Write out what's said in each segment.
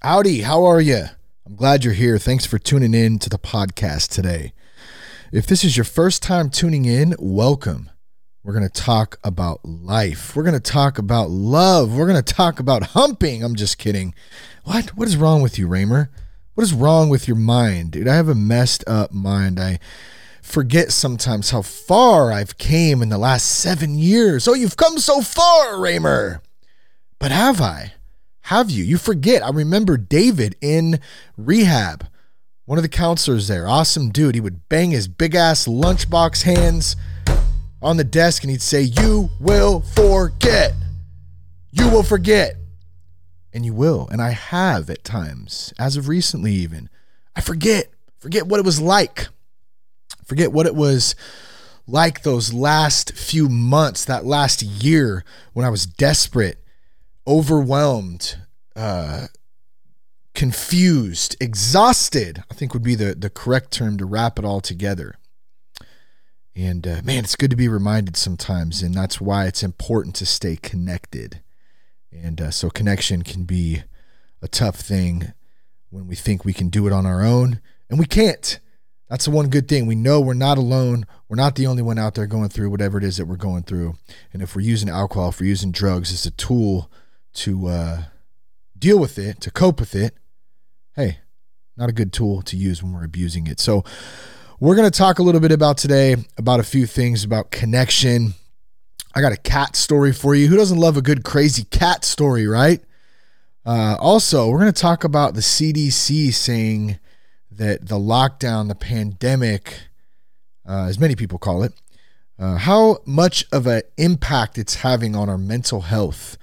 Howdy, how are you? I'm glad you're here. Thanks for tuning in to the podcast today. If this is your first time tuning in, welcome. We're going to talk about life. We're going to talk about love. We're going to talk about humping. I'm just kidding. What? What is wrong with you, Ramer? What is wrong with your mind? Dude, I have a messed up mind. I forget sometimes how far I've came in the last 7 years. Oh, you've come so far, Ramer. But have I? Have you? You forget. I remember David in rehab. One of the counselors there, awesome dude. He would bang his big ass lunchbox hands on the desk and he'd say, You will forget. You will forget. And you will. And I have at times, as of recently even. I forget. Forget what it was like. Forget what it was like those last few months, that last year when I was desperate overwhelmed, uh, confused, exhausted, I think would be the, the correct term to wrap it all together. And uh, man, it's good to be reminded sometimes. And that's why it's important to stay connected. And uh, so, connection can be a tough thing when we think we can do it on our own, and we can't. That's the one good thing. We know we're not alone. We're not the only one out there going through whatever it is that we're going through. And if we're using alcohol, if we're using drugs as a tool to uh, deal with it, to cope with it, hey, not a good tool to use when we're abusing it. So, we're going to talk a little bit about today about a few things about connection. I got a cat story for you. Who doesn't love a good crazy cat story, right? Uh, also, we're going to talk about the CDC saying that the lockdown, the pandemic, uh, as many people call it, uh, how much of an impact it's having on our mental health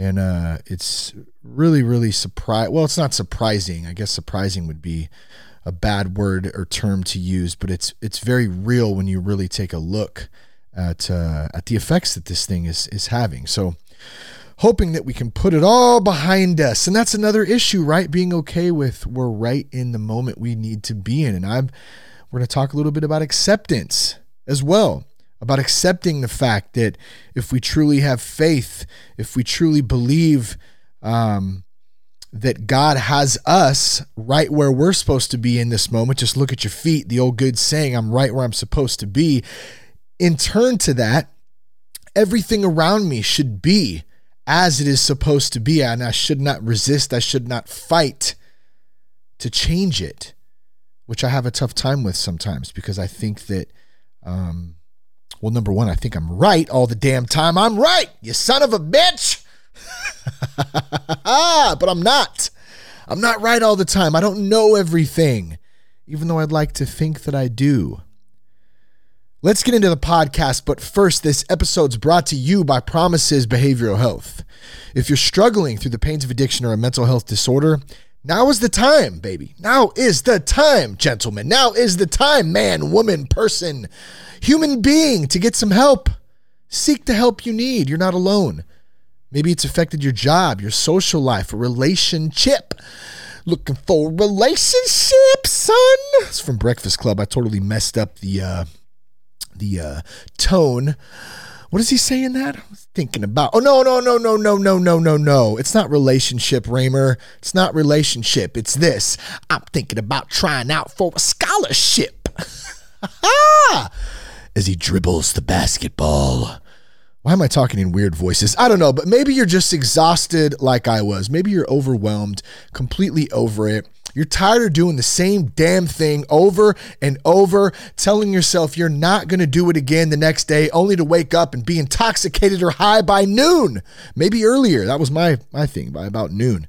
and uh, it's really really surprise. Well, it's not surprising. I guess surprising would be a bad word or term to use, but it's it's very real when you really take a look at uh, at the effects that this thing is is having. So, hoping that we can put it all behind us, and that's another issue, right? Being okay with we're right in the moment we need to be in, and I'm we're going to talk a little bit about acceptance as well about accepting the fact that if we truly have faith, if we truly believe um, that God has us right where we're supposed to be in this moment, just look at your feet, the old good saying, I'm right where I'm supposed to be. In turn to that, everything around me should be as it is supposed to be, and I should not resist, I should not fight to change it, which I have a tough time with sometimes because I think that. Um, well, number one, I think I'm right all the damn time. I'm right, you son of a bitch. but I'm not. I'm not right all the time. I don't know everything, even though I'd like to think that I do. Let's get into the podcast, but first, this episode's brought to you by Promises Behavioral Health. If you're struggling through the pains of addiction or a mental health disorder, now is the time, baby. Now is the time, gentlemen. Now is the time, man, woman, person human being to get some help. Seek the help you need. You're not alone. Maybe it's affected your job, your social life, a relationship. Looking for relationship, son? It's from Breakfast Club. I totally messed up the uh, the uh, tone. What is he saying that? I was thinking about. Oh no, no, no, no, no, no, no, no, no. It's not relationship, Ramer. It's not relationship. It's this. I'm thinking about trying out for a scholarship. as he dribbles the basketball. Why am I talking in weird voices? I don't know, but maybe you're just exhausted like I was. Maybe you're overwhelmed, completely over it. You're tired of doing the same damn thing over and over, telling yourself you're not going to do it again the next day, only to wake up and be intoxicated or high by noon. Maybe earlier. That was my my thing by about noon.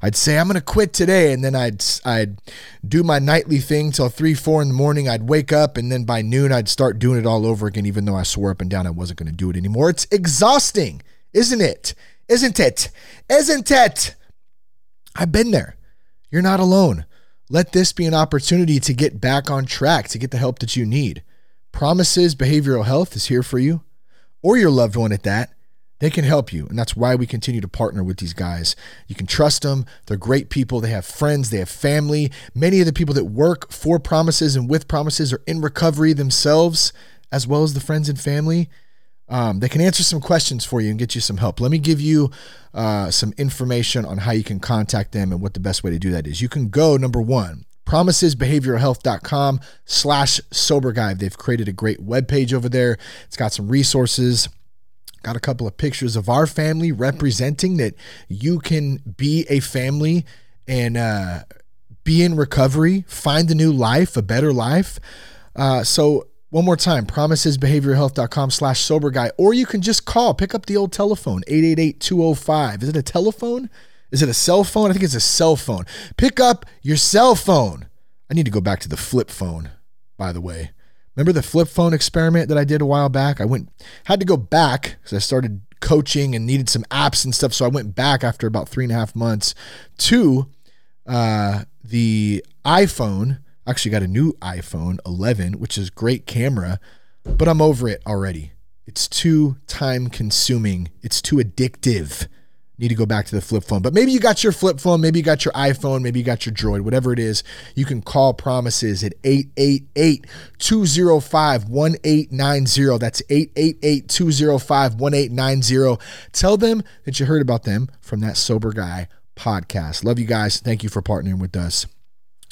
I'd say I'm gonna quit today, and then I'd I'd do my nightly thing till three four in the morning. I'd wake up, and then by noon I'd start doing it all over again, even though I swore up and down I wasn't gonna do it anymore. It's exhausting, isn't it? Isn't it? Isn't it? I've been there. You're not alone. Let this be an opportunity to get back on track, to get the help that you need. Promises Behavioral Health is here for you, or your loved one at that. They can help you. And that's why we continue to partner with these guys. You can trust them. They're great people. They have friends, they have family. Many of the people that work for promises and with promises are in recovery themselves, as well as the friends and family. Um, they can answer some questions for you and get you some help. Let me give you uh, some information on how you can contact them and what the best way to do that is. You can go, number one, promisesbehavioralhealth.com slash sober guy. They've created a great webpage over there. It's got some resources. Got a couple of pictures of our family representing that you can be a family and uh, be in recovery, find a new life, a better life. Uh, so one more time, promisesbehavioralhealth.com slash sober guy, or you can just call, pick up the old telephone, 888-205. Is it a telephone? Is it a cell phone? I think it's a cell phone. Pick up your cell phone. I need to go back to the flip phone, by the way. Remember the flip phone experiment that I did a while back? I went, had to go back because I started coaching and needed some apps and stuff. So I went back after about three and a half months to uh, the iPhone actually got a new iPhone 11, which is great camera, but I'm over it already. It's too time consuming. It's too addictive. Need to go back to the flip phone. But maybe you got your flip phone, maybe you got your iPhone, maybe you got your Droid, whatever it is. You can call Promises at 888 205 1890. That's 888 205 1890. Tell them that you heard about them from that Sober Guy podcast. Love you guys. Thank you for partnering with us.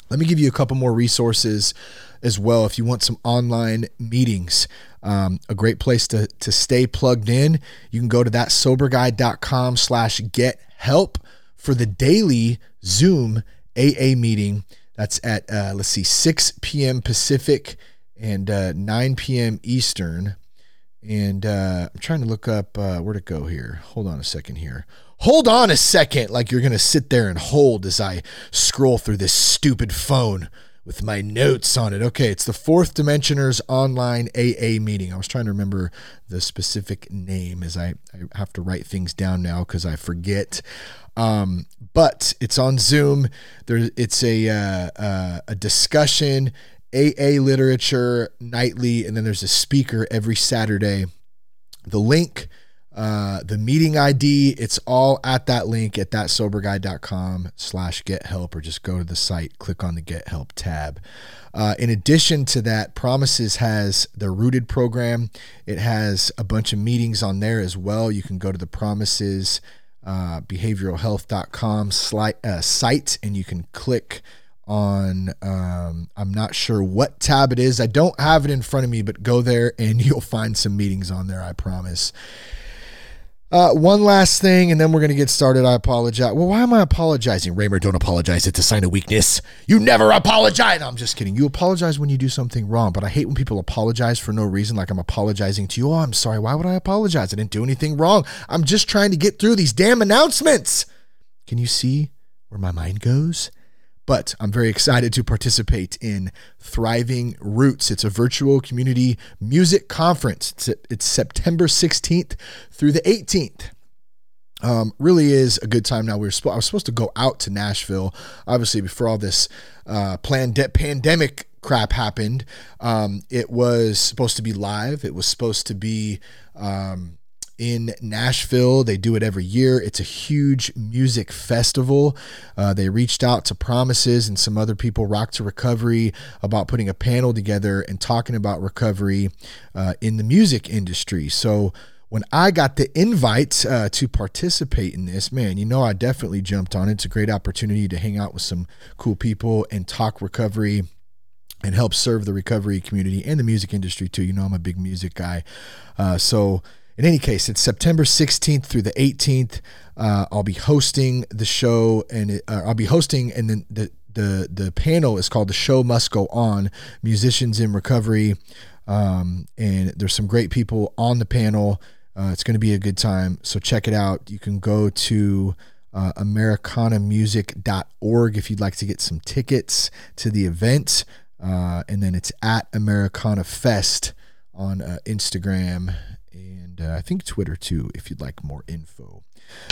Let me give you a couple more resources as well if you want some online meetings. Um, a great place to, to stay plugged in. You can go to thatsoberguy.com slash get help for the daily Zoom AA meeting. That's at, uh, let's see, 6 p.m. Pacific and uh, 9 p.m. Eastern. And uh, I'm trying to look up uh, where to go here. Hold on a second here hold on a second, like you're going to sit there and hold as I scroll through this stupid phone with my notes on it. Okay, it's the Fourth Dimensioners online AA meeting. I was trying to remember the specific name as I, I have to write things down now because I forget. Um, but it's on Zoom. There, it's a uh, uh, a discussion, AA literature nightly, and then there's a speaker every Saturday. The link uh, the meeting ID, it's all at that link at thatsoberguy.com slash get help, or just go to the site, click on the get help tab. Uh, in addition to that, Promises has the Rooted program. It has a bunch of meetings on there as well. You can go to the Promises uh, behavioralhealth.com sli- uh, site and you can click on um, i'm not sure what tab it is i don't have it in front of me but go there and you'll find some meetings on there i promise uh, one last thing, and then we're going to get started. I apologize. Well, why am I apologizing? Ramer, don't apologize. It's a sign of weakness. You never apologize. No, I'm just kidding. You apologize when you do something wrong, but I hate when people apologize for no reason, like I'm apologizing to you. Oh, I'm sorry. Why would I apologize? I didn't do anything wrong. I'm just trying to get through these damn announcements. Can you see where my mind goes? But I'm very excited to participate in Thriving Roots. It's a virtual community music conference. It's, it's September 16th through the 18th. Um, really is a good time now. We were sp- I was supposed to go out to Nashville, obviously before all this uh, pandemic crap happened. Um, it was supposed to be live. It was supposed to be um, in Nashville. They do it every year. It's a huge music festival. Uh, they reached out to Promises and some other people, Rock to Recovery, about putting a panel together and talking about recovery uh, in the music industry. So, when I got the invite uh, to participate in this, man, you know, I definitely jumped on it. It's a great opportunity to hang out with some cool people and talk recovery and help serve the recovery community and the music industry too. You know, I'm a big music guy. Uh, so, in any case, it's September 16th through the 18th. Uh, I'll be hosting the show, and it, uh, I'll be hosting, and then the the the panel is called "The Show Must Go On: Musicians in Recovery," um, and there's some great people on the panel. Uh, it's going to be a good time, so check it out. You can go to uh, americanamusic.org if you'd like to get some tickets to the event, uh, and then it's at Americana Fest on uh, Instagram and uh, I think Twitter too, if you'd like more info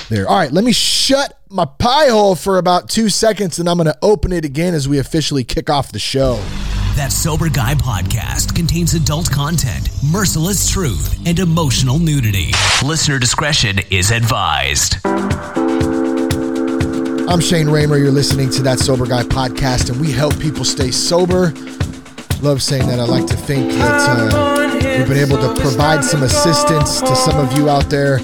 there. All right, let me shut my pie hole for about two seconds, and I'm going to open it again as we officially kick off the show. That Sober Guy podcast contains adult content, merciless truth, and emotional nudity. Listener discretion is advised. I'm Shane Ramer. You're listening to That Sober Guy podcast, and we help people stay sober. Love saying that. I like to think that. Uh, We've been able to provide some assistance to some of you out there,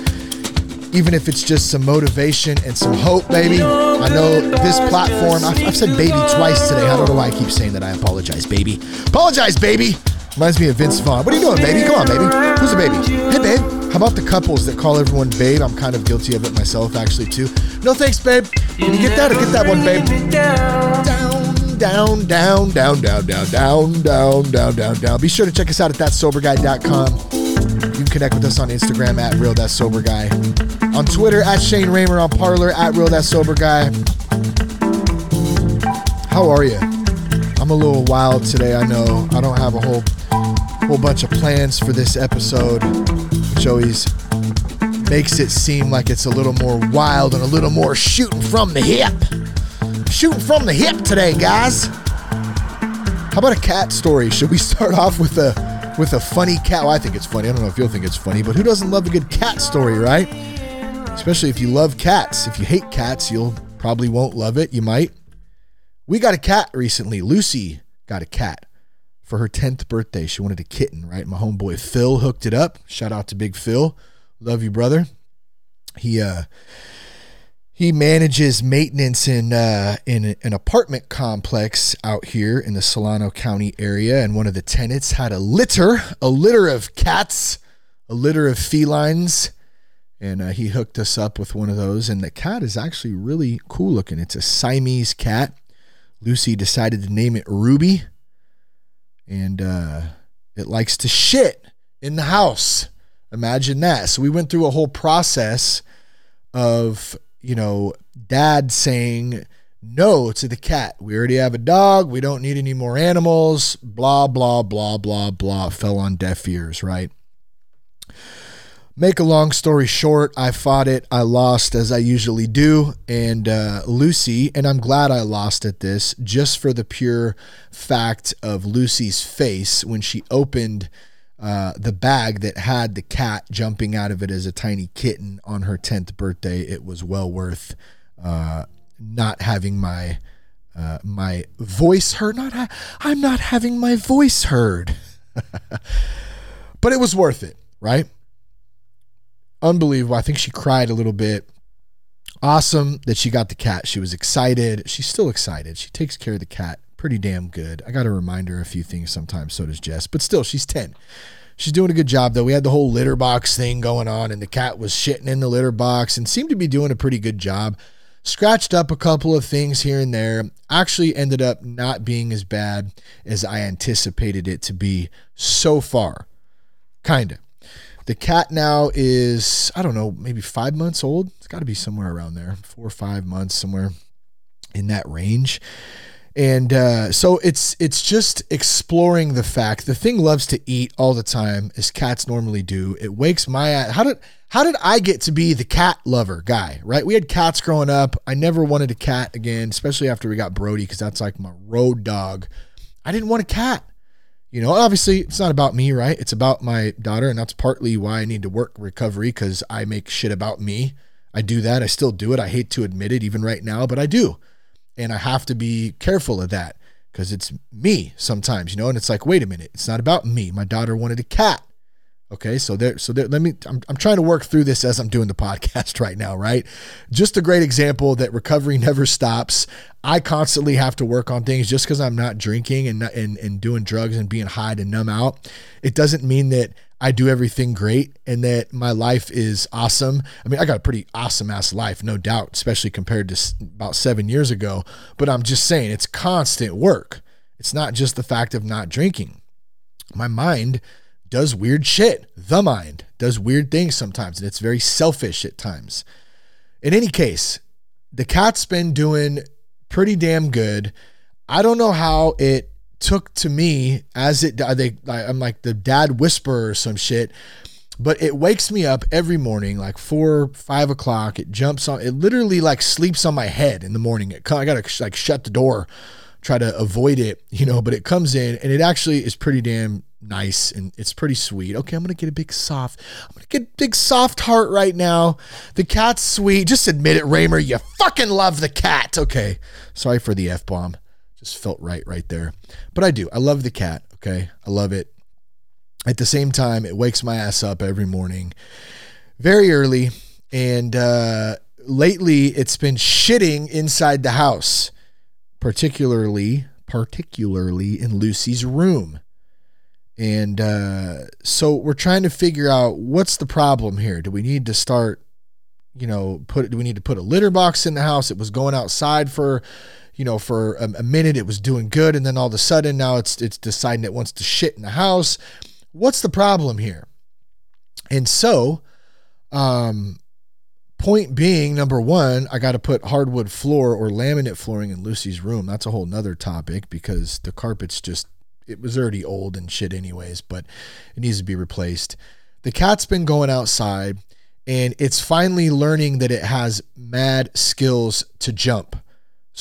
even if it's just some motivation and some hope, baby. I know this platform, I've, I've said baby twice today. I don't know why I keep saying that. I apologize, baby. Apologize, baby. Reminds me of Vince Vaughn. What are you doing, baby? Come on, baby. Who's a baby? Hey, babe. How about the couples that call everyone babe? I'm kind of guilty of it myself, actually, too. No thanks, babe. Can you get that or get that one, babe? Down, down, down, down, down, down, down, down, down, down, down. Be sure to check us out at thatsoberguy.com. You can connect with us on Instagram at real that sober guy, on Twitter at Shane Ramer, on Parler at real that sober guy. How are you? I'm a little wild today. I know I don't have a whole whole bunch of plans for this episode, which always makes it seem like it's a little more wild and a little more shooting from the hip. Shooting from the hip today, guys. How about a cat story? Should we start off with a with a funny cat? Well, I think it's funny. I don't know if you'll think it's funny, but who doesn't love a good cat story, right? Especially if you love cats. If you hate cats, you'll probably won't love it. You might. We got a cat recently. Lucy got a cat for her 10th birthday. She wanted a kitten, right? My homeboy Phil hooked it up. Shout out to Big Phil. Love you, brother. He uh he manages maintenance in uh, in an apartment complex out here in the Solano County area, and one of the tenants had a litter, a litter of cats, a litter of felines, and uh, he hooked us up with one of those. And the cat is actually really cool looking. It's a Siamese cat. Lucy decided to name it Ruby, and uh, it likes to shit in the house. Imagine that. So we went through a whole process of you know, dad saying no to the cat. We already have a dog. We don't need any more animals. Blah, blah, blah, blah, blah. Fell on deaf ears, right? Make a long story short, I fought it. I lost as I usually do. And uh, Lucy, and I'm glad I lost at this just for the pure fact of Lucy's face when she opened uh, the bag that had the cat jumping out of it as a tiny kitten on her 10th birthday. It was well worth uh, not having my uh, my voice heard. Not ha- I'm not having my voice heard, but it was worth it, right? Unbelievable. I think she cried a little bit. Awesome that she got the cat. She was excited. She's still excited. She takes care of the cat pretty damn good. I got to remind her a few things sometimes. So does Jess, but still, she's 10. She's doing a good job, though. We had the whole litter box thing going on, and the cat was shitting in the litter box and seemed to be doing a pretty good job. Scratched up a couple of things here and there. Actually, ended up not being as bad as I anticipated it to be so far. Kinda. The cat now is, I don't know, maybe five months old. It's got to be somewhere around there, four or five months, somewhere in that range and uh, so it's it's just exploring the fact the thing loves to eat all the time as cats normally do. It wakes my how did how did i get to be the cat lover guy right? We had cats growing up. I never wanted a cat again especially after we got brody because that's like my road dog. I didn't want a cat. You know obviously it's not about me right? It's about my daughter and that's partly why i need to work recovery because i make shit about me. I do that. I still do it. I hate to admit it even right now but i do and I have to be careful of that because it's me sometimes, you know, and it's like, wait a minute, it's not about me. My daughter wanted a cat. Okay, so there, so there, let me. I'm, I'm trying to work through this as I'm doing the podcast right now, right? Just a great example that recovery never stops. I constantly have to work on things just because I'm not drinking and, and and doing drugs and being high to numb out. It doesn't mean that I do everything great and that my life is awesome. I mean, I got a pretty awesome ass life, no doubt, especially compared to about seven years ago. But I'm just saying it's constant work. It's not just the fact of not drinking. My mind does weird shit. The mind does weird things sometimes, and it's very selfish at times. In any case, the cat's been doing pretty damn good. I don't know how it took to me as it they I'm like the dad whisperer or some shit. But it wakes me up every morning, like four, five o'clock. It jumps on. It literally like sleeps on my head in the morning. It, I gotta like shut the door, try to avoid it, you know. But it comes in, and it actually is pretty damn nice and it's pretty sweet. Okay, I'm gonna get a big soft. I'm gonna get big soft heart right now. The cat's sweet. Just admit it, Ramer. You fucking love the cat. Okay, sorry for the f bomb. Just felt right right there. But I do. I love the cat. Okay. I love it. at the same time, it wakes my ass up every morning very early. And uh, lately, it's been shitting inside the house, particularly particularly in Lucy's room. And uh, so we're trying to figure out what's the problem here. Do we need to start, you know, put do we need to put a litter box in the house? It was going outside for, you know, for a, a minute. It was doing good, and then all of a sudden now it's it's deciding it wants to shit in the house. What's the problem here? And so, um, point being, number one, I got to put hardwood floor or laminate flooring in Lucy's room. That's a whole nother topic because the carpet's just, it was already old and shit, anyways, but it needs to be replaced. The cat's been going outside and it's finally learning that it has mad skills to jump.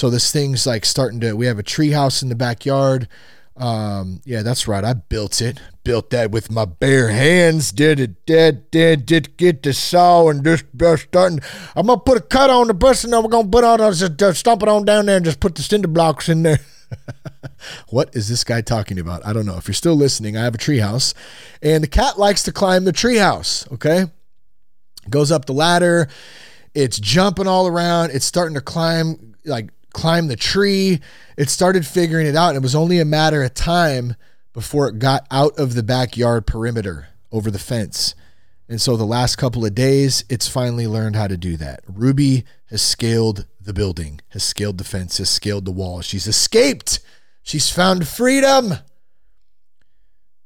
So this thing's like starting to, we have a tree house in the backyard. Um, yeah, that's right. I built it. Built that with my bare hands. Did it, did, did, did get the saw and just starting. I'm gonna put a cut on the bus and then we're gonna put on, uh, just uh, stomp it on down there and just put the cinder blocks in there. what is this guy talking about? I don't know. If you're still listening, I have a treehouse, and the cat likes to climb the treehouse. Okay, goes up the ladder. It's jumping all around. It's starting to climb like climb the tree. It started figuring it out. And it was only a matter of time before it got out of the backyard perimeter over the fence. And so the last couple of days, it's finally learned how to do that. Ruby has scaled the building, has scaled the fence, has scaled the wall. She's escaped. She's found freedom.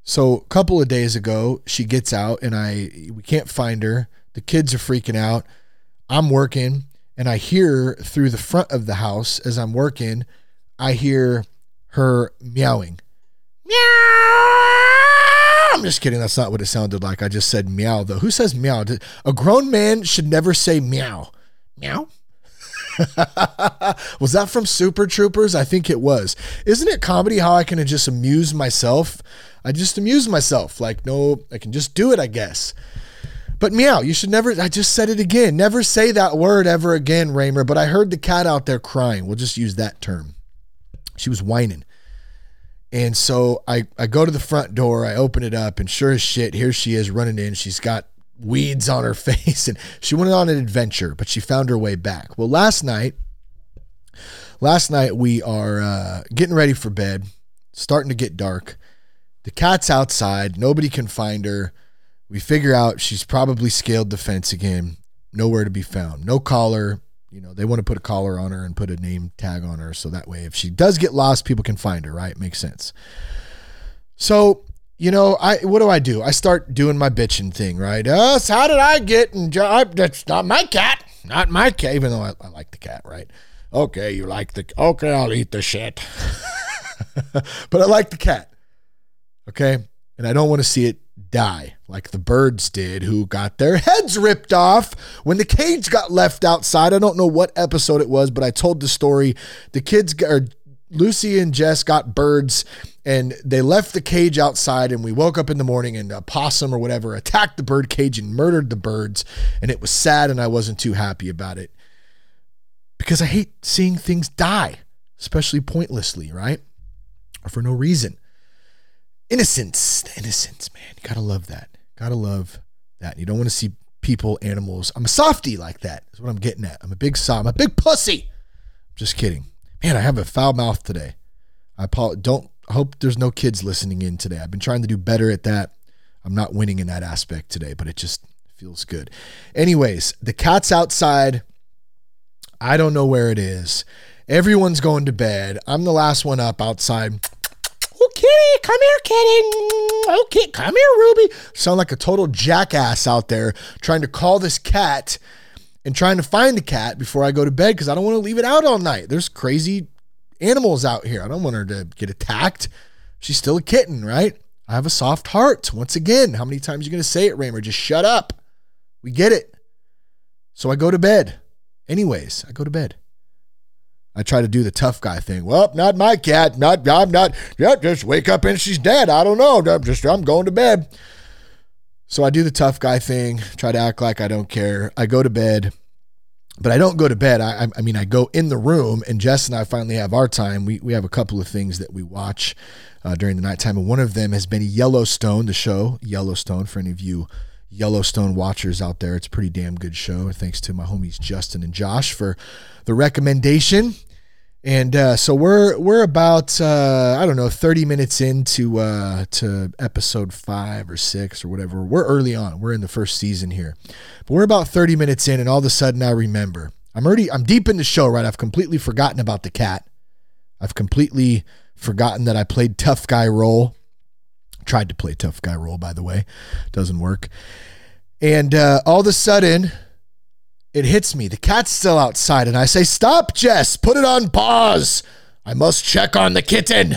So a couple of days ago, she gets out and I we can't find her. The kids are freaking out. I'm working and I hear through the front of the house as I'm working, I hear her meowing. Meow. I'm just kidding. That's not what it sounded like. I just said meow, though. Who says meow? A grown man should never say meow. Meow? was that from Super Troopers? I think it was. Isn't it comedy how I can just amuse myself? I just amuse myself. Like, no, I can just do it, I guess. But meow, you should never, I just said it again. Never say that word ever again, Ramer. But I heard the cat out there crying. We'll just use that term. She was whining. And so I, I go to the front door, I open it up, and sure as shit, here she is running in. She's got weeds on her face, and she went on an adventure, but she found her way back. Well, last night, last night we are uh, getting ready for bed, starting to get dark. The cat's outside, nobody can find her. We figure out she's probably scaled the fence again, nowhere to be found. No collar, you know, they want to put a collar on her and put a name tag on her so that way if she does get lost, people can find her, right? Makes sense. So, you know, I what do I do? I start doing my bitching thing, right? Uh, how did I get and that's not my cat, not my cat, even though I, I like the cat, right? Okay, you like the okay, I'll eat the shit. but I like the cat. Okay? And I don't want to see it die like the birds did who got their heads ripped off when the cage got left outside. I don't know what episode it was, but I told the story. The kids or Lucy and Jess got birds and they left the cage outside and we woke up in the morning and a possum or whatever attacked the bird cage and murdered the birds and it was sad and I wasn't too happy about it. Because I hate seeing things die, especially pointlessly, right? Or for no reason innocence, the innocence, man. You gotta love that. Gotta love that. You don't want to see people, animals. I'm a softy like that. Is what I'm getting at. I'm a big soft. I'm a big pussy. Just kidding. Man, I have a foul mouth today. I don't hope there's no kids listening in today. I've been trying to do better at that. I'm not winning in that aspect today, but it just feels good. Anyways, the cat's outside. I don't know where it is. Everyone's going to bed. I'm the last one up outside kitty, come here, kitty. Okay, come here, Ruby. Sound like a total jackass out there trying to call this cat and trying to find the cat before I go to bed because I don't want to leave it out all night. There's crazy animals out here. I don't want her to get attacked. She's still a kitten, right? I have a soft heart. Once again, how many times are you going to say it, Ramer? Just shut up. We get it. So I go to bed. Anyways, I go to bed. I try to do the tough guy thing. Well, not my cat. Not I'm not. Yeah, just wake up and she's dead. I don't know. I'm just I'm going to bed. So I do the tough guy thing. Try to act like I don't care. I go to bed. but I don't go to bed. I, I mean, I go in the room, and Jess and I finally have our time. We, we have a couple of things that we watch uh, during the nighttime, and one of them has been Yellowstone, the show Yellowstone. For any of you Yellowstone watchers out there, it's a pretty damn good show. Thanks to my homies Justin and Josh for the recommendation. And uh, so we're we're about uh, I don't know thirty minutes into uh, to episode five or six or whatever. We're early on. We're in the first season here, but we're about thirty minutes in, and all of a sudden I remember I'm already I'm deep in the show. Right, I've completely forgotten about the cat. I've completely forgotten that I played tough guy role. Tried to play tough guy role, by the way, doesn't work. And uh, all of a sudden, it hits me. The cat's still outside, and I say, Stop, Jess, put it on pause. I must check on the kitten.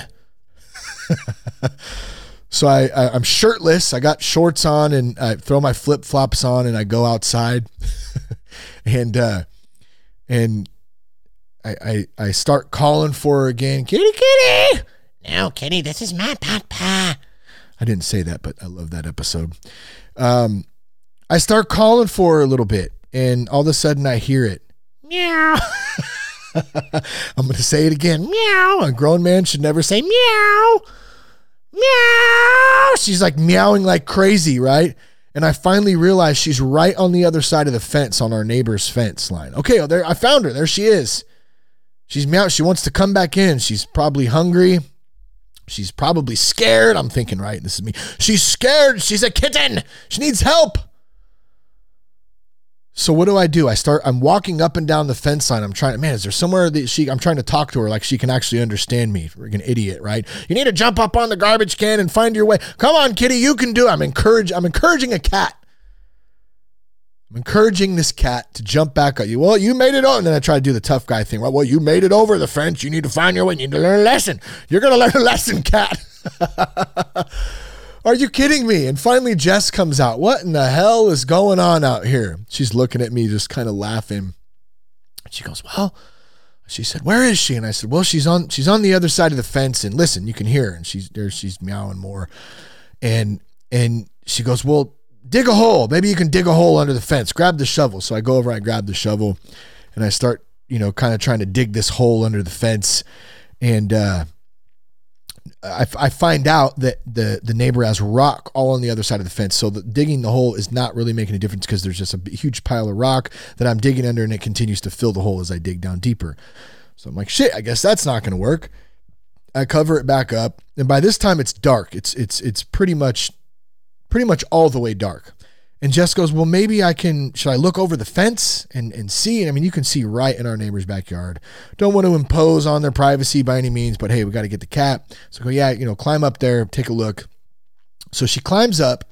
so I, I, am shirtless. I got shorts on, and I throw my flip flops on, and I go outside, and uh, and I, I I start calling for her again, kitty, kitty. No, kitty, this is my papa. I didn't say that, but I love that episode. Um, I start calling for her a little bit and all of a sudden I hear it. Meow. I'm going to say it again. Meow. A grown man should never say meow. Meow. She's like meowing like crazy, right? And I finally realize she's right on the other side of the fence on our neighbor's fence line. Okay, there I found her. There she is. She's meow. She wants to come back in. She's probably hungry. She's probably scared. I'm thinking, right? This is me. She's scared. She's a kitten. She needs help. So what do I do? I start. I'm walking up and down the fence line. I'm trying. Man, is there somewhere that she? I'm trying to talk to her like she can actually understand me. An idiot, right? You need to jump up on the garbage can and find your way. Come on, kitty, you can do. It. I'm encourage. I'm encouraging a cat. I'm encouraging this cat to jump back at you. Well, you made it over. And then I try to do the tough guy thing. Well, well, you made it over the fence. You need to find your way. You need to learn a lesson. You're gonna learn a lesson, cat. Are you kidding me? And finally, Jess comes out. What in the hell is going on out here? She's looking at me, just kind of laughing. She goes, Well, she said, Where is she? And I said, Well, she's on she's on the other side of the fence. And listen, you can hear her. And she's there, she's meowing more. And and she goes, Well, dig a hole. Maybe you can dig a hole under the fence. Grab the shovel. So I go over, and I grab the shovel, and I start, you know, kind of trying to dig this hole under the fence. And uh I, I find out that the the neighbor has rock all on the other side of the fence. So the, digging the hole is not really making a difference because there's just a huge pile of rock that I'm digging under, and it continues to fill the hole as I dig down deeper. So I'm like, shit, I guess that's not going to work. I cover it back up, and by this time it's dark. It's it's it's pretty much pretty much all the way dark. And Jess goes, Well, maybe I can, should I look over the fence and, and see? And I mean, you can see right in our neighbor's backyard. Don't want to impose on their privacy by any means, but hey, we got to get the cat. So go, yeah, you know, climb up there, take a look. So she climbs up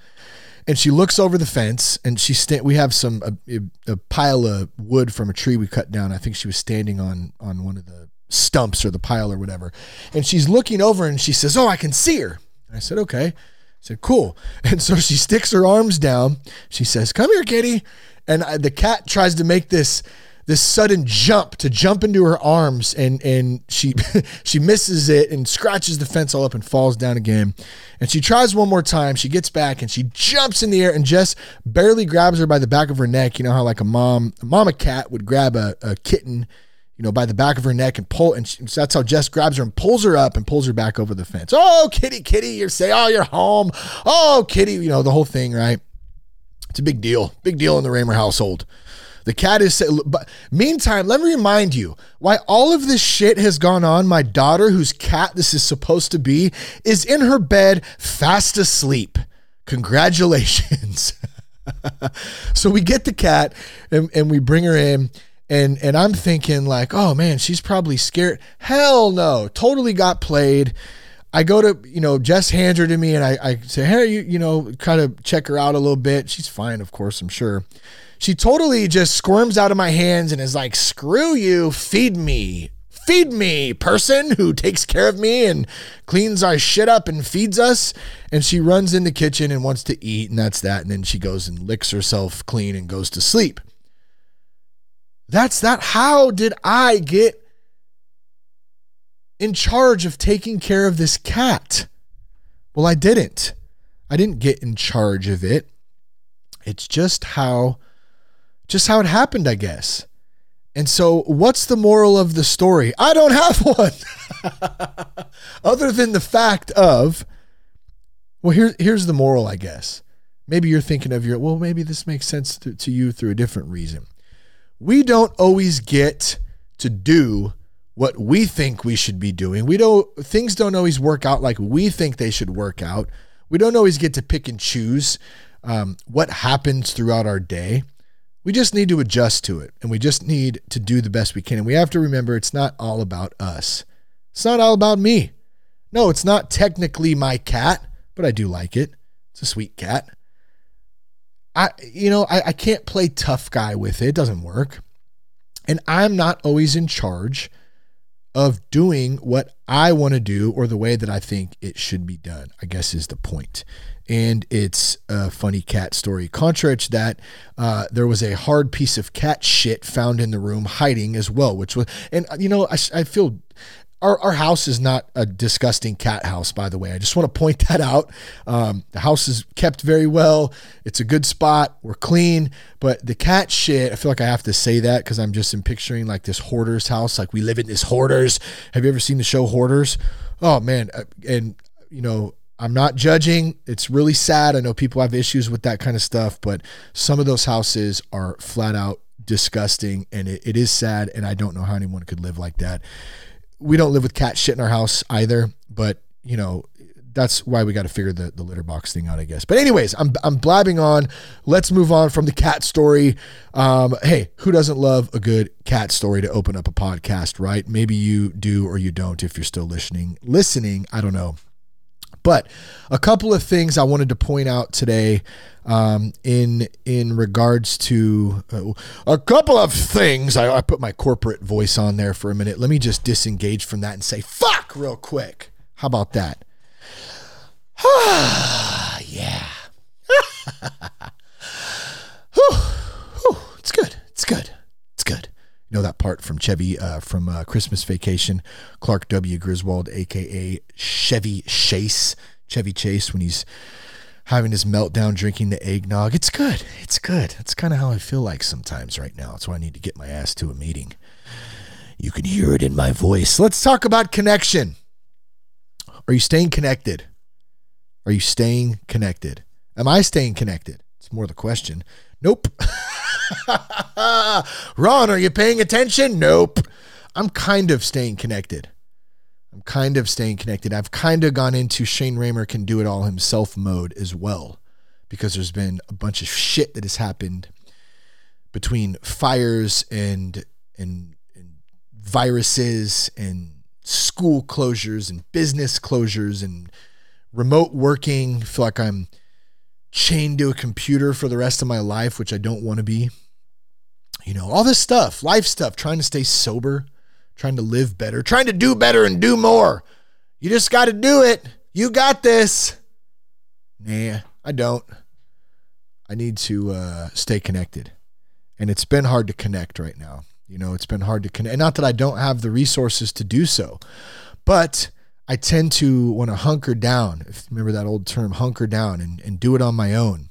and she looks over the fence and she sta- we have some a, a, pile of wood from a tree we cut down. I think she was standing on on one of the stumps or the pile or whatever. And she's looking over and she says, "Oh, I can see her." I said, "Okay." Said, cool. And so she sticks her arms down. She says, come here, kitty. And I, the cat tries to make this this sudden jump to jump into her arms and and she she misses it and scratches the fence all up and falls down again and she tries one more time she gets back and she jumps in the air and Jess barely grabs her by the back of her neck you know how like a mom a mama cat would grab a, a kitten you know, by the back of her neck and pull. And she, that's how Jess grabs her and pulls her up and pulls her back over the fence. Oh, kitty, kitty, you're say, oh, you're home. Oh, kitty, you know, the whole thing, right? It's a big deal. Big deal in the Ramer household. The cat is, but meantime, let me remind you why all of this shit has gone on. My daughter, whose cat this is supposed to be, is in her bed fast asleep. Congratulations. so we get the cat and, and we bring her in and and I'm thinking like, oh man, she's probably scared. Hell no, totally got played. I go to you know Jess hands her to me and I, I say, hey, you you know, kind of check her out a little bit. She's fine, of course, I'm sure. She totally just squirms out of my hands and is like, screw you, feed me. Feed me, person who takes care of me and cleans our shit up and feeds us. And she runs in the kitchen and wants to eat, and that's that. And then she goes and licks herself clean and goes to sleep. That's that. How did I get in charge of taking care of this cat? Well, I didn't. I didn't get in charge of it. It's just how just how it happened, I guess. And so, what's the moral of the story? I don't have one, other than the fact of, well, here, here's the moral, I guess. Maybe you're thinking of your, well, maybe this makes sense to, to you through a different reason. We don't always get to do what we think we should be doing. We don't, things don't always work out like we think they should work out. We don't always get to pick and choose um, what happens throughout our day. We just need to adjust to it and we just need to do the best we can. And we have to remember it's not all about us. It's not all about me. No, it's not technically my cat, but I do like it. It's a sweet cat. I, you know, I, I can't play tough guy with it. It doesn't work. And I'm not always in charge of doing what I want to do or the way that I think it should be done, I guess is the point and it's a funny cat story. Contrary to that, uh, there was a hard piece of cat shit found in the room hiding as well, which was, and you know, I, I feel our, our house is not a disgusting cat house, by the way. I just want to point that out. Um, the house is kept very well. It's a good spot. We're clean. But the cat shit, I feel like I have to say that because I'm just in picturing like this hoarder's house. Like we live in this hoarders. Have you ever seen the show Hoarders? Oh, man. Uh, and, you know, I'm not judging. It's really sad. I know people have issues with that kind of stuff, but some of those houses are flat out disgusting and it, it is sad. And I don't know how anyone could live like that. We don't live with cat shit in our house either, but you know, that's why we got to figure the, the litter box thing out, I guess. But anyways, I'm, I'm blabbing on. Let's move on from the cat story. Um, hey, who doesn't love a good cat story to open up a podcast, right? Maybe you do or you don't if you're still listening. Listening, I don't know. But a couple of things I wanted to point out today um, in in regards to uh, a couple of things. I, I put my corporate voice on there for a minute. Let me just disengage from that and say "fuck" real quick. How about that? yeah. it's good. It's good. It's good. Know that part from Chevy uh, from uh, Christmas Vacation, Clark W. Griswold, aka Chevy Chase, Chevy Chase, when he's having his meltdown drinking the eggnog. It's good. It's good. That's kind of how I feel like sometimes right now. That's why I need to get my ass to a meeting. You can hear it in my voice. Let's talk about connection. Are you staying connected? Are you staying connected? Am I staying connected? It's more the question. Nope. Ron, are you paying attention? Nope. I'm kind of staying connected. I'm kind of staying connected. I've kind of gone into Shane Ramer can do it all himself mode as well because there's been a bunch of shit that has happened between fires and and, and viruses and school closures and business closures and remote working. I feel like I'm chained to a computer for the rest of my life, which I don't want to be. You know, all this stuff, life stuff, trying to stay sober, trying to live better, trying to do better and do more. You just got to do it. You got this. Nah, I don't. I need to uh, stay connected. And it's been hard to connect right now. You know, it's been hard to connect. Not that I don't have the resources to do so, but I tend to want to hunker down. If you remember that old term, hunker down and, and do it on my own.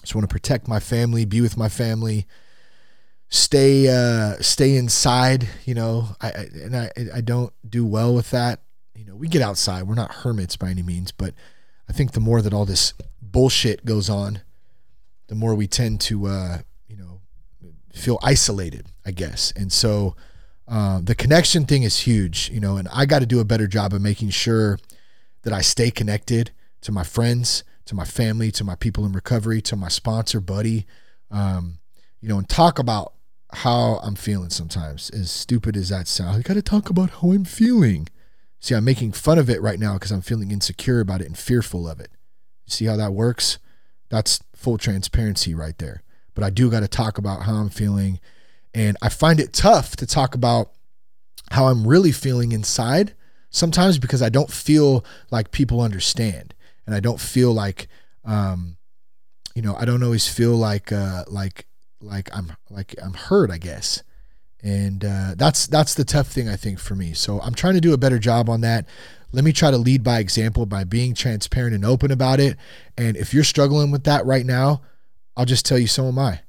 Just want to protect my family, be with my family, stay uh, stay inside. You know, I, I and I I don't do well with that. You know, we get outside. We're not hermits by any means, but I think the more that all this bullshit goes on, the more we tend to uh, you know feel isolated. I guess, and so um, the connection thing is huge, you know, and I got to do a better job of making sure that I stay connected to my friends, to my family, to my people in recovery, to my sponsor, buddy, um, you know, and talk about how I'm feeling sometimes. As stupid as that sounds, I got to talk about how I'm feeling. See, I'm making fun of it right now because I'm feeling insecure about it and fearful of it. See how that works? That's full transparency right there. But I do got to talk about how I'm feeling and I find it tough to talk about how I'm really feeling inside sometimes because I don't feel like people understand. And I don't feel like, um, you know, I don't always feel like, uh, like, like I'm, like I'm hurt, I guess. And uh, that's that's the tough thing I think for me. So I'm trying to do a better job on that. Let me try to lead by example by being transparent and open about it. And if you're struggling with that right now, I'll just tell you so am I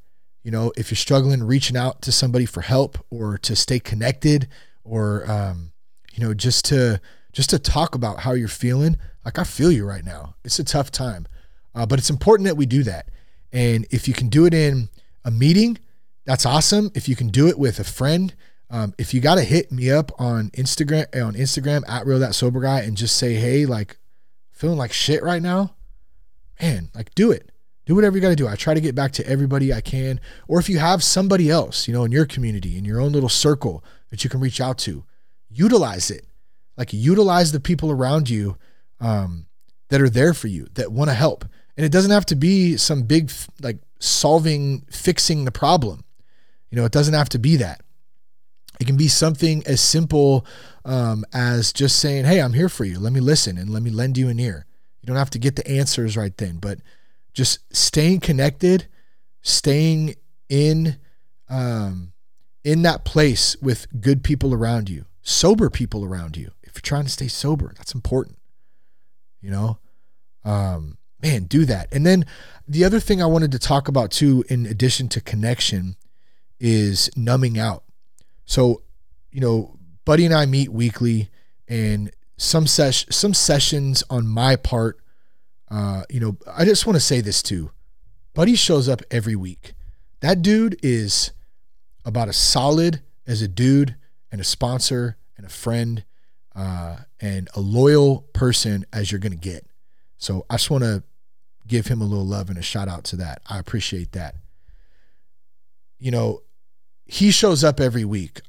You know, if you're struggling, reaching out to somebody for help or to stay connected or, um, you know, just to, just to talk about how you're feeling. Like I feel you right now. It's a tough time, uh, but it's important that we do that. And if you can do it in a meeting, that's awesome. If you can do it with a friend, um, if you got to hit me up on Instagram on Instagram at real that sober guy and just say, hey, like feeling like shit right now, man, like do it. Do whatever you got to do. I try to get back to everybody I can. Or if you have somebody else, you know, in your community, in your own little circle that you can reach out to, utilize it. Like utilize the people around you um, that are there for you, that want to help. And it doesn't have to be some big, like solving, fixing the problem. You know, it doesn't have to be that. It can be something as simple um, as just saying, Hey, I'm here for you. Let me listen and let me lend you an ear. You don't have to get the answers right then, but just staying connected, staying in um, in that place with good people around you, sober people around you. If you're trying to stay sober, that's important. You know, um, man, do that. And then the other thing I wanted to talk about too, in addition to connection, is numbing out. So, you know, Buddy and I meet weekly, and some some sessions on my part. Uh, you know, I just want to say this too. Buddy shows up every week. That dude is about as solid as a dude and a sponsor and a friend uh, and a loyal person as you're going to get. So I just want to give him a little love and a shout out to that. I appreciate that. You know, he shows up every week.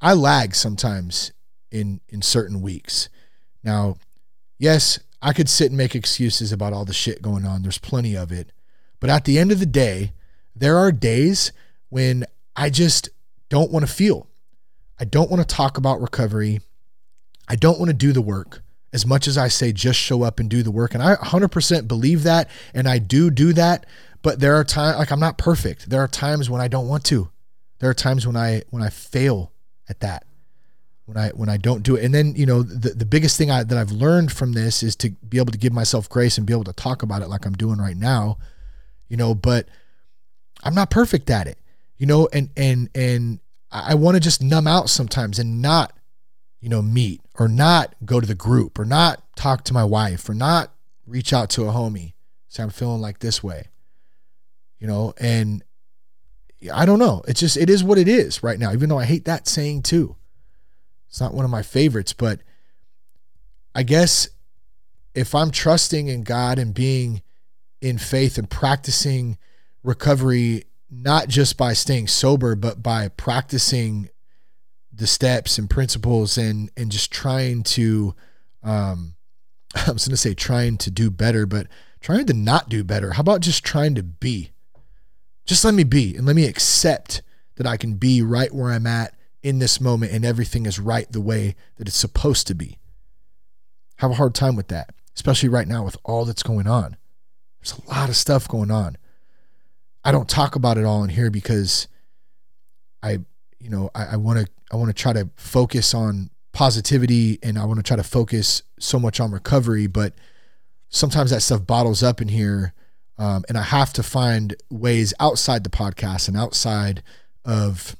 I lag sometimes in in certain weeks. Now, yes, I could sit and make excuses about all the shit going on. There's plenty of it. But at the end of the day, there are days when I just don't want to feel. I don't want to talk about recovery. I don't want to do the work as much as I say just show up and do the work. And I 100% believe that and I do do that, but there are times like I'm not perfect. There are times when I don't want to. There are times when I when I fail at that. When I when I don't do it. And then, you know, the the biggest thing I, that I've learned from this is to be able to give myself grace and be able to talk about it like I'm doing right now. You know, but I'm not perfect at it. You know, and and and I want to just numb out sometimes and not, you know, meet or not go to the group or not talk to my wife or not reach out to a homie. Say I'm feeling like this way. You know, and I don't know. It's just it is what it is right now. Even though I hate that saying too. It's not one of my favorites, but I guess if I'm trusting in God and being in faith and practicing recovery not just by staying sober but by practicing the steps and principles and and just trying to um I was going to say trying to do better but trying to not do better. How about just trying to be? Just let me be and let me accept that I can be right where I'm at in this moment and everything is right the way that it's supposed to be. Have a hard time with that, especially right now with all that's going on. There's a lot of stuff going on. I don't talk about it all in here because I, you know, I want to I want to try to focus on positivity and I want to try to focus so much on recovery, but sometimes that stuff bottles up in here um, and I have to find ways outside the podcast and outside of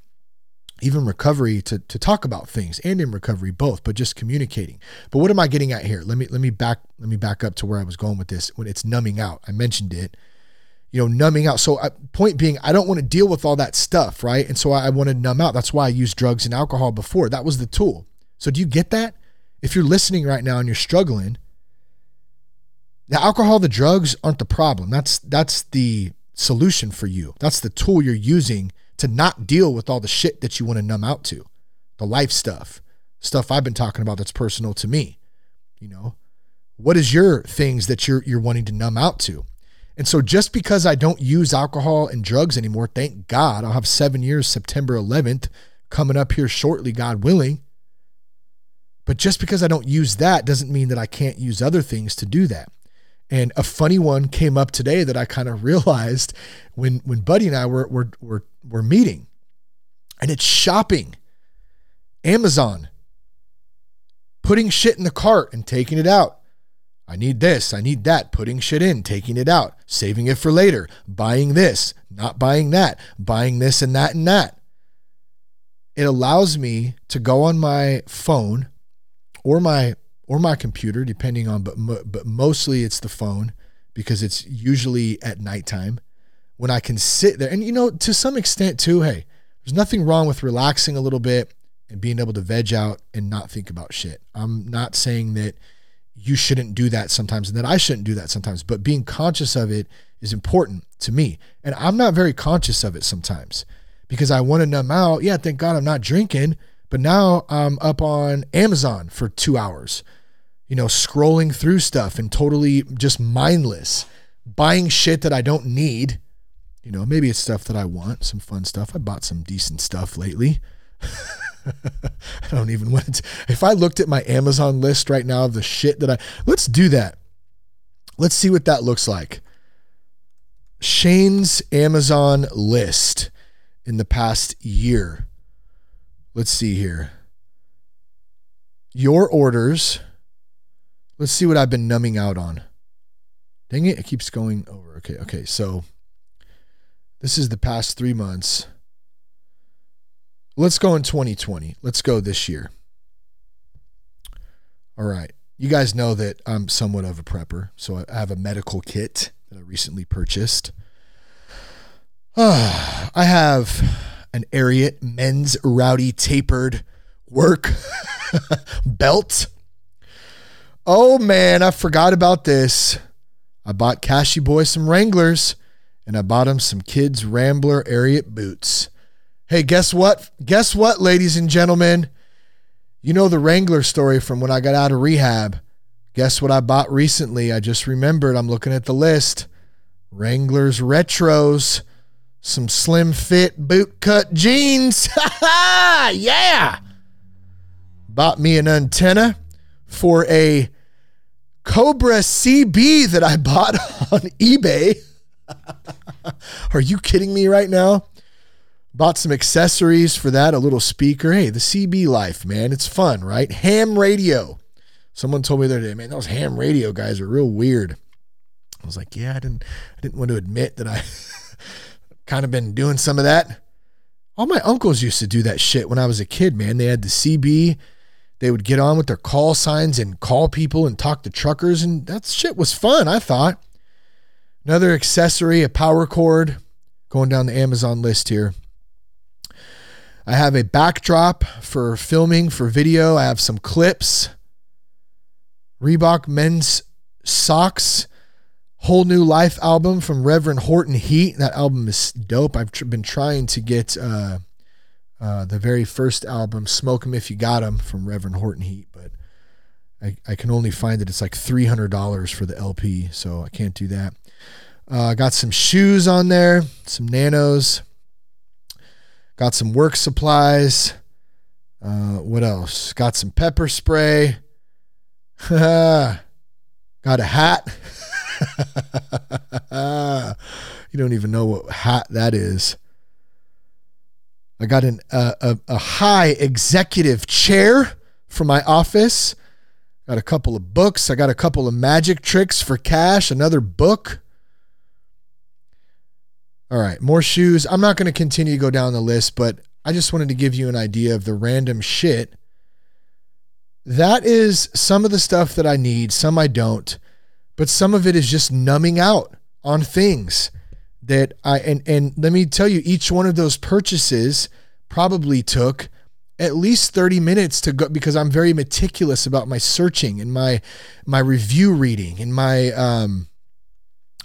even recovery to, to talk about things and in recovery both but just communicating. But what am i getting at here? Let me let me back let me back up to where i was going with this when it's numbing out. I mentioned it. You know numbing out. So uh, point being i don't want to deal with all that stuff right? And so i, I want to numb out. That's why i used drugs and alcohol before. That was the tool. So do you get that? If you're listening right now and you're struggling the alcohol, the drugs aren't the problem. That's that's the solution for you. That's the tool you're using to not deal with all the shit that you want to numb out to. The life stuff. Stuff I've been talking about that's personal to me. You know, what is your things that you're you're wanting to numb out to? And so just because I don't use alcohol and drugs anymore, thank God, I'll have 7 years September 11th coming up here shortly, God willing. But just because I don't use that doesn't mean that I can't use other things to do that. And a funny one came up today that I kind of realized when when Buddy and I were were were, were meeting. And it's shopping. Amazon. Putting shit in the cart and taking it out. I need this, I need that, putting shit in, taking it out, saving it for later, buying this, not buying that, buying this and that and that. It allows me to go on my phone or my or my computer depending on but mo- but mostly it's the phone because it's usually at nighttime when I can sit there and you know to some extent too hey there's nothing wrong with relaxing a little bit and being able to veg out and not think about shit. I'm not saying that you shouldn't do that sometimes and that I shouldn't do that sometimes, but being conscious of it is important to me. And I'm not very conscious of it sometimes because I want to numb out. Yeah, thank God I'm not drinking, but now I'm up on Amazon for two hours, you know, scrolling through stuff and totally just mindless, buying shit that I don't need. You know, maybe it's stuff that I want, some fun stuff. I bought some decent stuff lately. I don't even want to. If I looked at my Amazon list right now of the shit that I, let's do that. Let's see what that looks like. Shane's Amazon list in the past year. Let's see here. Your orders. Let's see what I've been numbing out on. Dang it, it keeps going over. Okay, okay. So this is the past three months. Let's go in 2020. Let's go this year. All right. You guys know that I'm somewhat of a prepper. So I have a medical kit that I recently purchased. Uh, I have an Ariat men's rowdy tapered work belt. Oh man, I forgot about this. I bought Cashy Boy some Wranglers and I bought him some kids Rambler Ariat boots. Hey, guess what? Guess what, ladies and gentlemen? You know the Wrangler story from when I got out of rehab. Guess what I bought recently? I just remembered. I'm looking at the list. Wranglers Retros, some slim fit boot cut jeans. yeah. Bought me an antenna for a Cobra CB that I bought on eBay. Are you kidding me right now? Bought some accessories for that, a little speaker. Hey, the CB life, man. It's fun, right? Ham radio. Someone told me the other day, man, those ham radio guys are real weird. I was like, yeah, I didn't I didn't want to admit that I kind of been doing some of that. All my uncles used to do that shit when I was a kid, man. They had the CB. They would get on with their call signs and call people and talk to truckers, and that shit was fun, I thought. Another accessory, a power cord, going down the Amazon list here. I have a backdrop for filming for video. I have some clips. Reebok men's socks. Whole new life album from Reverend Horton Heat. That album is dope. I've tr- been trying to get uh, uh, the very first album, Smoke 'em If You Got 'em, from Reverend Horton Heat, but I, I can only find that it's like $300 for the LP, so I can't do that. Uh, got some shoes on there, some nanos. Got some work supplies. Uh, what else? Got some pepper spray. got a hat. you don't even know what hat that is. I got an, uh, a, a high executive chair for my office. Got a couple of books. I got a couple of magic tricks for cash, another book. All right, more shoes. I'm not going to continue to go down the list, but I just wanted to give you an idea of the random shit. That is some of the stuff that I need, some I don't, but some of it is just numbing out on things that I and and let me tell you each one of those purchases probably took at least 30 minutes to go because I'm very meticulous about my searching and my my review reading and my um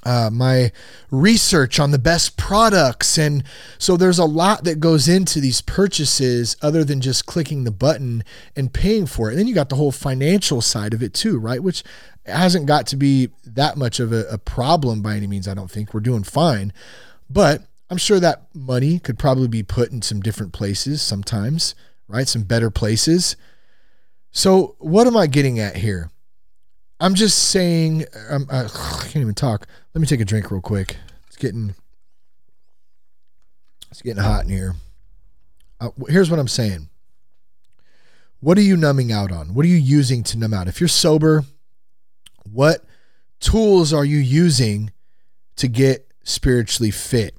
uh, my research on the best products. And so there's a lot that goes into these purchases other than just clicking the button and paying for it. And then you got the whole financial side of it too, right? Which hasn't got to be that much of a, a problem by any means. I don't think we're doing fine. But I'm sure that money could probably be put in some different places sometimes, right? Some better places. So, what am I getting at here? I'm just saying, uh, I can't even talk. Let me take a drink real quick. It's getting, it's getting hot in here. Uh, here's what I'm saying. What are you numbing out on? What are you using to numb out? If you're sober, What tools are you using to get spiritually fit?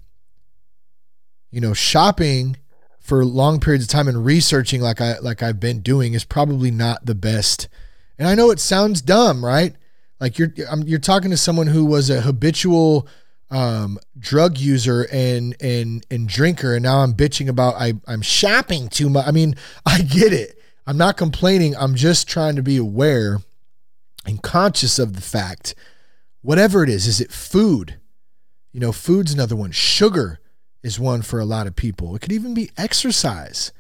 You know, shopping for long periods of time and researching like I like I've been doing is probably not the best. And I know it sounds dumb, right? Like you're I'm, you're talking to someone who was a habitual um, drug user and and and drinker, and now I'm bitching about I I'm shopping too much. I mean, I get it. I'm not complaining. I'm just trying to be aware and conscious of the fact, whatever it is, is it food? You know, food's another one. Sugar is one for a lot of people. It could even be exercise.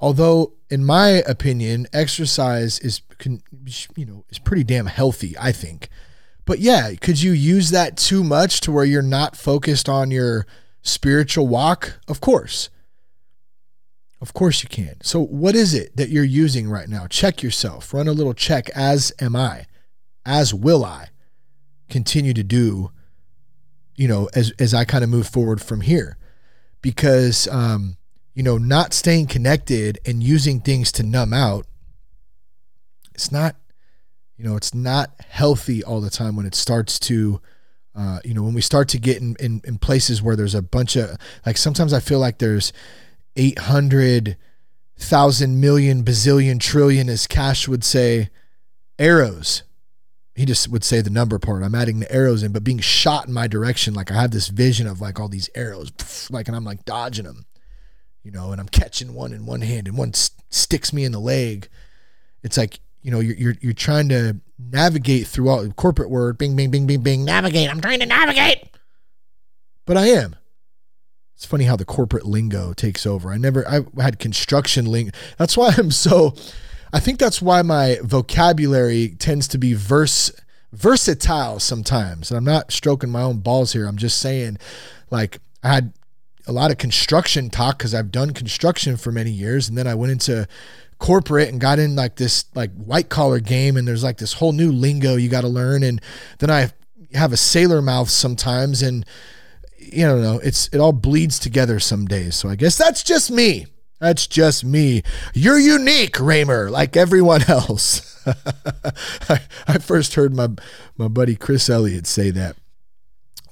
Although, in my opinion, exercise is, can, you know, is pretty damn healthy. I think. But yeah, could you use that too much to where you're not focused on your spiritual walk? Of course. Of course you can. So, what is it that you're using right now? Check yourself. Run a little check, as am I, as will I continue to do, you know, as, as I kind of move forward from here. Because, um, you know, not staying connected and using things to numb out, it's not you know, it's not healthy all the time when it starts to, uh, you know, when we start to get in, in, in places where there's a bunch of, like sometimes I feel like there's 800,000 million, bazillion, trillion, as Cash would say, arrows. He just would say the number part. I'm adding the arrows in, but being shot in my direction. Like I have this vision of like all these arrows, like, and I'm like dodging them, you know, and I'm catching one in one hand and one st- sticks me in the leg. It's like you know, you're, you're, you're trying to navigate throughout corporate word, bing, bing, bing, bing, bing, navigate. I'm trying to navigate. But I am. It's funny how the corporate lingo takes over. I never, I had construction lingo. That's why I'm so, I think that's why my vocabulary tends to be verse, versatile sometimes. And I'm not stroking my own balls here. I'm just saying, like, I had a lot of construction talk because I've done construction for many years. And then I went into corporate and got in like this like white collar game and there's like this whole new lingo you got to learn and then I have a sailor mouth sometimes and you know it's it all bleeds together some days so I guess that's just me that's just me you're unique Ramer like everyone else I, I first heard my my buddy Chris Elliott say that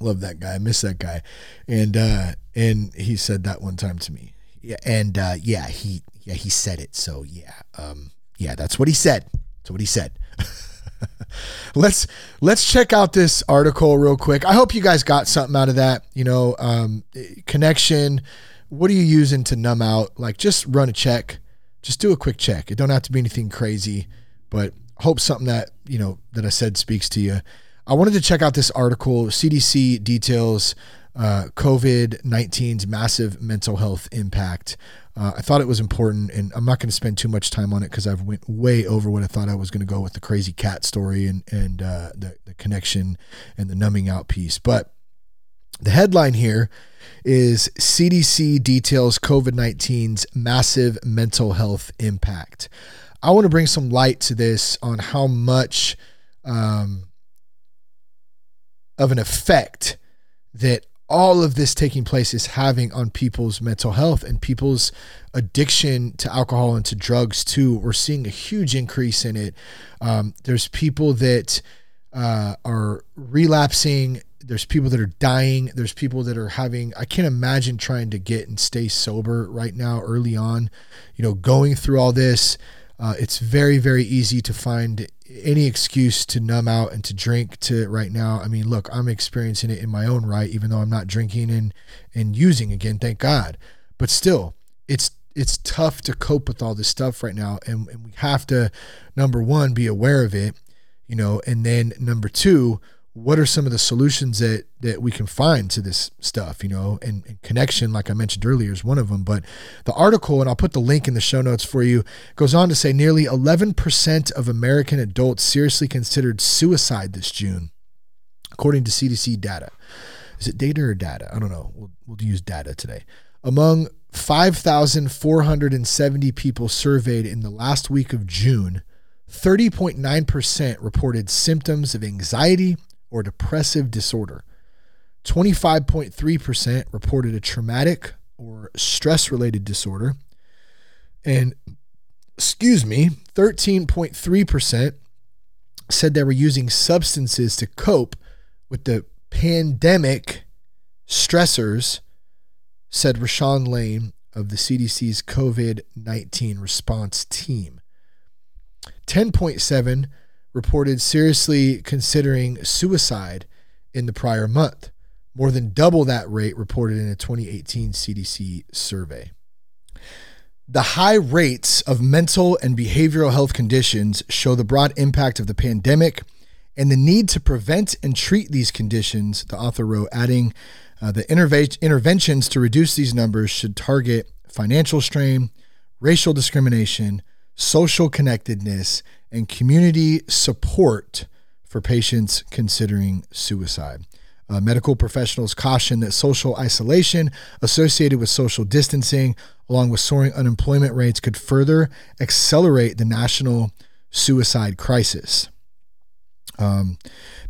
love that guy I miss that guy and uh and he said that one time to me yeah and uh yeah he yeah, he said it. So yeah, um, yeah, that's what he said. That's what he said. let's let's check out this article real quick. I hope you guys got something out of that. You know, um, connection. What are you using to numb out? Like, just run a check. Just do a quick check. It don't have to be anything crazy, but hope something that you know that I said speaks to you. I wanted to check out this article. CDC details uh, COVID 19's massive mental health impact. Uh, I thought it was important, and I'm not going to spend too much time on it because I've went way over what I thought I was going to go with the crazy cat story and and uh, the the connection and the numbing out piece. But the headline here is CDC details COVID 19's massive mental health impact. I want to bring some light to this on how much um, of an effect that all of this taking place is having on people's mental health and people's addiction to alcohol and to drugs too. We're seeing a huge increase in it. Um, there's people that uh, are relapsing. There's people that are dying. There's people that are having. I can't imagine trying to get and stay sober right now, early on. You know, going through all this. Uh, it's very, very easy to find any excuse to numb out and to drink to right now. I mean, look, I'm experiencing it in my own right, even though I'm not drinking and and using again, thank God. But still, it's it's tough to cope with all this stuff right now, and, and we have to number one be aware of it, you know, and then number two, what are some of the solutions that that we can find to this stuff you know and, and, connection like i mentioned earlier is one of them. But the article and i'll put the link in the show notes for you goes on to say nearly 11% of american adults seriously considered suicide this june according to cdc data. Is it data or data? I don't know. We'll, we'll use data today. Among 5470 people surveyed in the last week of june 30.9% reported symptoms of anxiety or depressive disorder. 25.3% reported a traumatic or stress related disorder. And, excuse me, 13.3% said they were using substances to cope with the pandemic stressors, said Rashon Lane of the CDC's COVID 19 response team. 10.7 reported seriously considering suicide in the prior month, more than double that rate reported in a 2018 CDC survey. The high rates of mental and behavioral health conditions show the broad impact of the pandemic and the need to prevent and treat these conditions, the author wrote, adding uh, the interve- interventions to reduce these numbers should target financial strain, racial discrimination, social connectedness, and community support for patients considering suicide. Uh, medical professionals caution that social isolation associated with social distancing, along with soaring unemployment rates, could further accelerate the national suicide crisis. Um,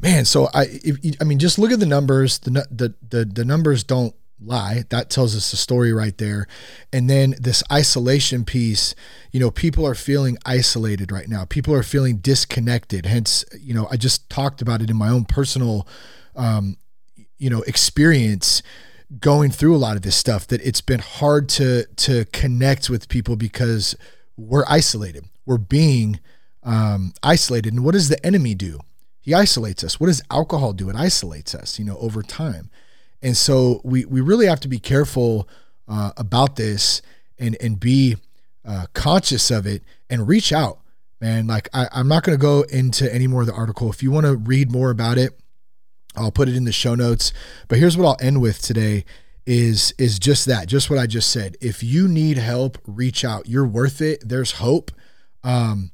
man, so I, if, I mean, just look at the numbers. The, the the the numbers don't lie. That tells us the story right there. And then this isolation piece, you know, people are feeling isolated right now. People are feeling disconnected. Hence, you know, I just talked about it in my own personal, um, you know, experience going through a lot of this stuff that it's been hard to to connect with people because we're isolated. We're being um, isolated. And what does the enemy do? He isolates us. What does alcohol do? It isolates us, you know, over time. And so we, we really have to be careful uh, about this and, and be uh, conscious of it and reach out, man. Like, I, I'm not going to go into any more of the article. If you want to read more about it, I'll put it in the show notes. But here's what I'll end with today is is just that, just what I just said. If you need help, reach out. You're worth it. There's hope. Um,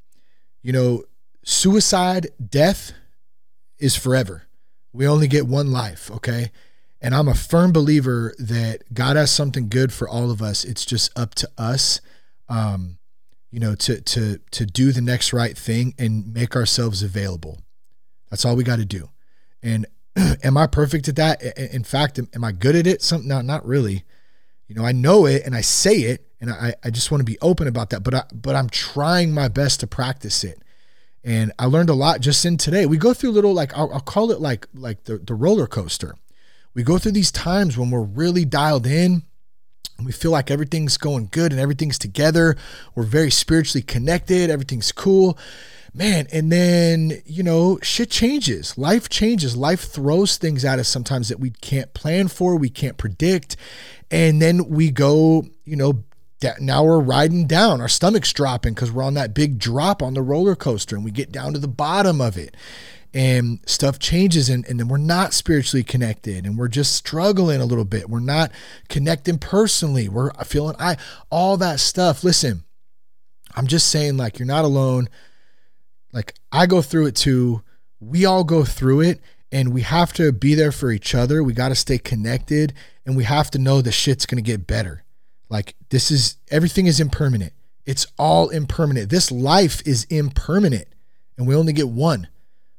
you know, suicide, death is forever. We only get one life, okay? And I'm a firm believer that God has something good for all of us. It's just up to us, um, you know, to to to do the next right thing and make ourselves available. That's all we got to do. And am I perfect at that? In fact, am I good at it? Some not not really. You know, I know it and I say it, and I I just want to be open about that. But I but I'm trying my best to practice it. And I learned a lot just in today. We go through little like I'll, I'll call it like like the the roller coaster we go through these times when we're really dialed in we feel like everything's going good and everything's together. We're very spiritually connected, everything's cool. Man, and then, you know, shit changes. Life changes. Life throws things at us sometimes that we can't plan for, we can't predict. And then we go, you know, now we're riding down. Our stomach's dropping because we're on that big drop on the roller coaster and we get down to the bottom of it and stuff changes and, and then we're not spiritually connected and we're just struggling a little bit. We're not connecting personally. We're feeling I all that stuff. Listen, I'm just saying like you're not alone. Like I go through it too. We all go through it and we have to be there for each other. We got to stay connected and we have to know the shit's going to get better. Like this is everything is impermanent. It's all impermanent. This life is impermanent and we only get one.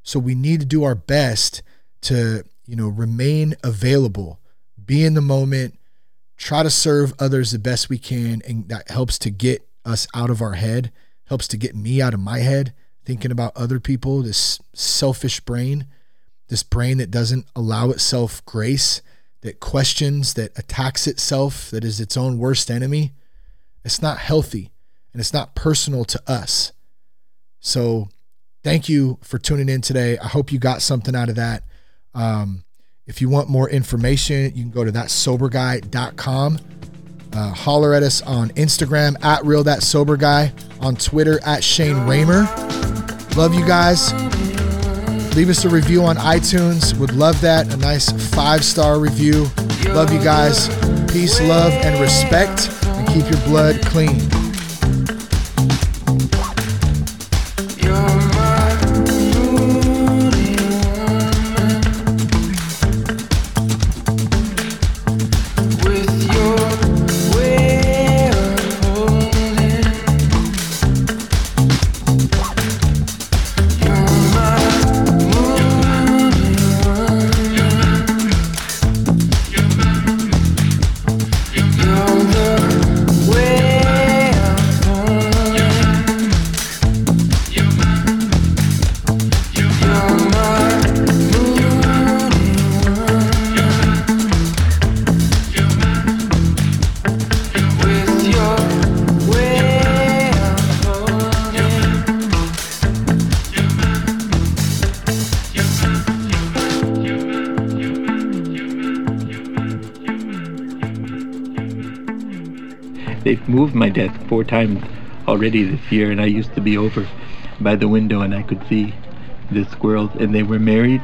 So we need to do our best to, you know, remain available, be in the moment, try to serve others the best we can. And that helps to get us out of our head, helps to get me out of my head, thinking about other people, this selfish brain, this brain that doesn't allow itself grace, that questions, that attacks itself, that is its own worst enemy. It's not healthy and it's not personal to us. So, thank you for tuning in today. I hope you got something out of that. Um, if you want more information, you can go to thatsoberguy.com. Uh, holler at us on Instagram at real that sober guy, on Twitter at Shane Ramer. Love you guys. Leave us a review on iTunes. Would love that. A nice five star review. Love you guys. Peace, love, and respect. And keep your blood clean. My desk four times already this year, and I used to be over by the window and I could see the squirrels, and they were married